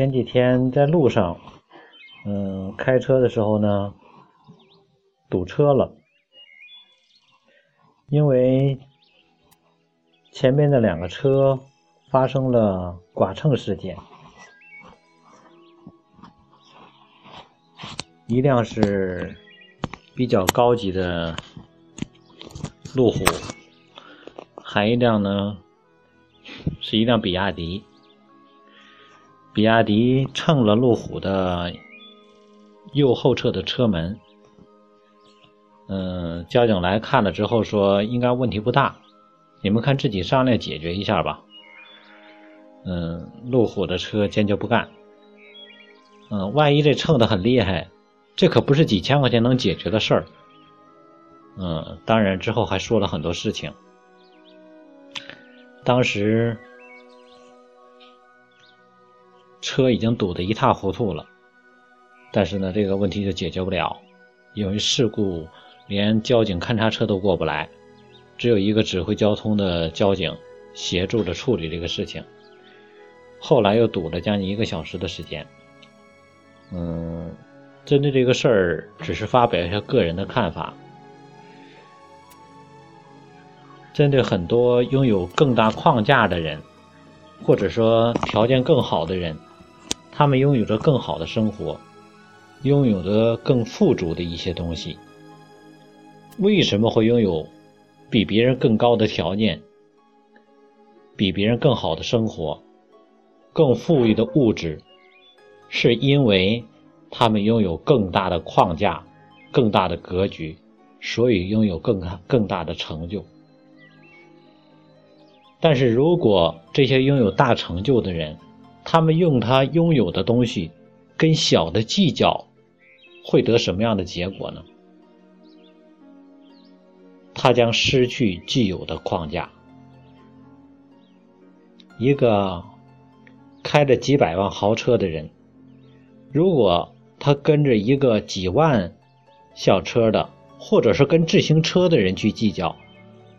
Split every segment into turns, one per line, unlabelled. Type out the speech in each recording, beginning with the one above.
前几天在路上，嗯，开车的时候呢，堵车了，因为前面的两个车发生了剐蹭事件，一辆是比较高级的路虎，还一辆呢是一辆比亚迪。比亚迪蹭了路虎的右后侧的车门，嗯，交警来看了之后说应该问题不大，你们看自己商量解决一下吧。嗯，路虎的车坚决不干。嗯，万一这蹭的很厉害，这可不是几千块钱能解决的事儿。嗯，当然之后还说了很多事情，当时。车已经堵得一塌糊涂了，但是呢，这个问题就解决不了，因为事故连交警勘察车都过不来，只有一个指挥交通的交警协助着处理这个事情。后来又堵了将近一个小时的时间。嗯，针对这个事儿，只是发表一下个人的看法。针对很多拥有更大框架的人，或者说条件更好的人。他们拥有着更好的生活，拥有着更富足的一些东西。为什么会拥有比别人更高的条件、比别人更好的生活、更富裕的物质？是因为他们拥有更大的框架、更大的格局，所以拥有更更大的成就。但是如果这些拥有大成就的人，他们用他拥有的东西跟小的计较，会得什么样的结果呢？他将失去既有的框架。一个开着几百万豪车的人，如果他跟着一个几万小车的，或者是跟自行车的人去计较，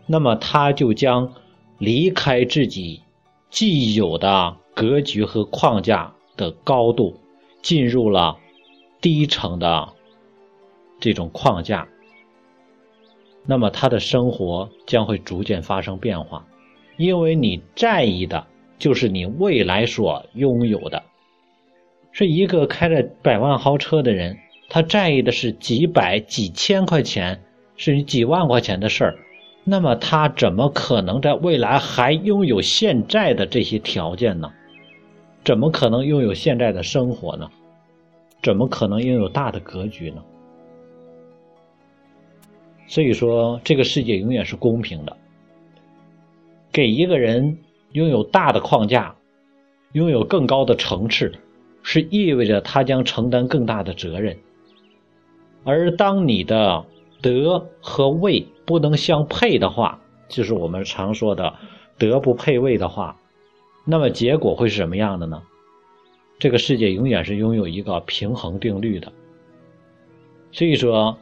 那么他就将离开自己既有的。格局和框架的高度进入了低层的这种框架，那么他的生活将会逐渐发生变化，因为你在意的就是你未来所拥有的。是一个开着百万豪车的人，他在意的是几百、几千块钱，甚至几万块钱的事儿，那么他怎么可能在未来还拥有现在的这些条件呢？怎么可能拥有现在的生活呢？怎么可能拥有大的格局呢？所以说，这个世界永远是公平的。给一个人拥有大的框架，拥有更高的层次，是意味着他将承担更大的责任。而当你的德和位不能相配的话，就是我们常说的“德不配位”的话。那么结果会是什么样的呢？这个世界永远是拥有一个平衡定律的。所以说，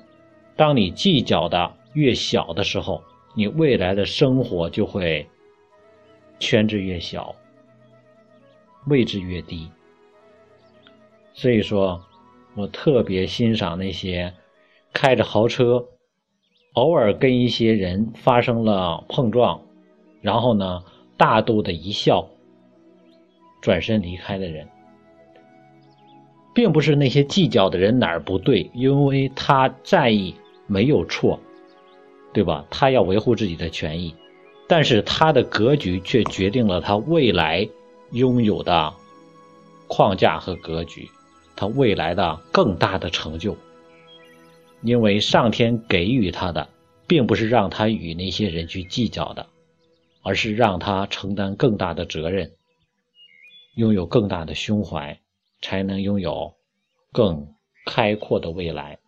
当你计较的越小的时候，你未来的生活就会圈子越小，位置越低。所以说，我特别欣赏那些开着豪车，偶尔跟一些人发生了碰撞，然后呢，大度的一笑。转身离开的人，并不是那些计较的人哪儿不对，因为他在意没有错，对吧？他要维护自己的权益，但是他的格局却决定了他未来拥有的框架和格局，他未来的更大的成就。因为上天给予他的，并不是让他与那些人去计较的，而是让他承担更大的责任。拥有更大的胸怀，才能拥有更开阔的未来。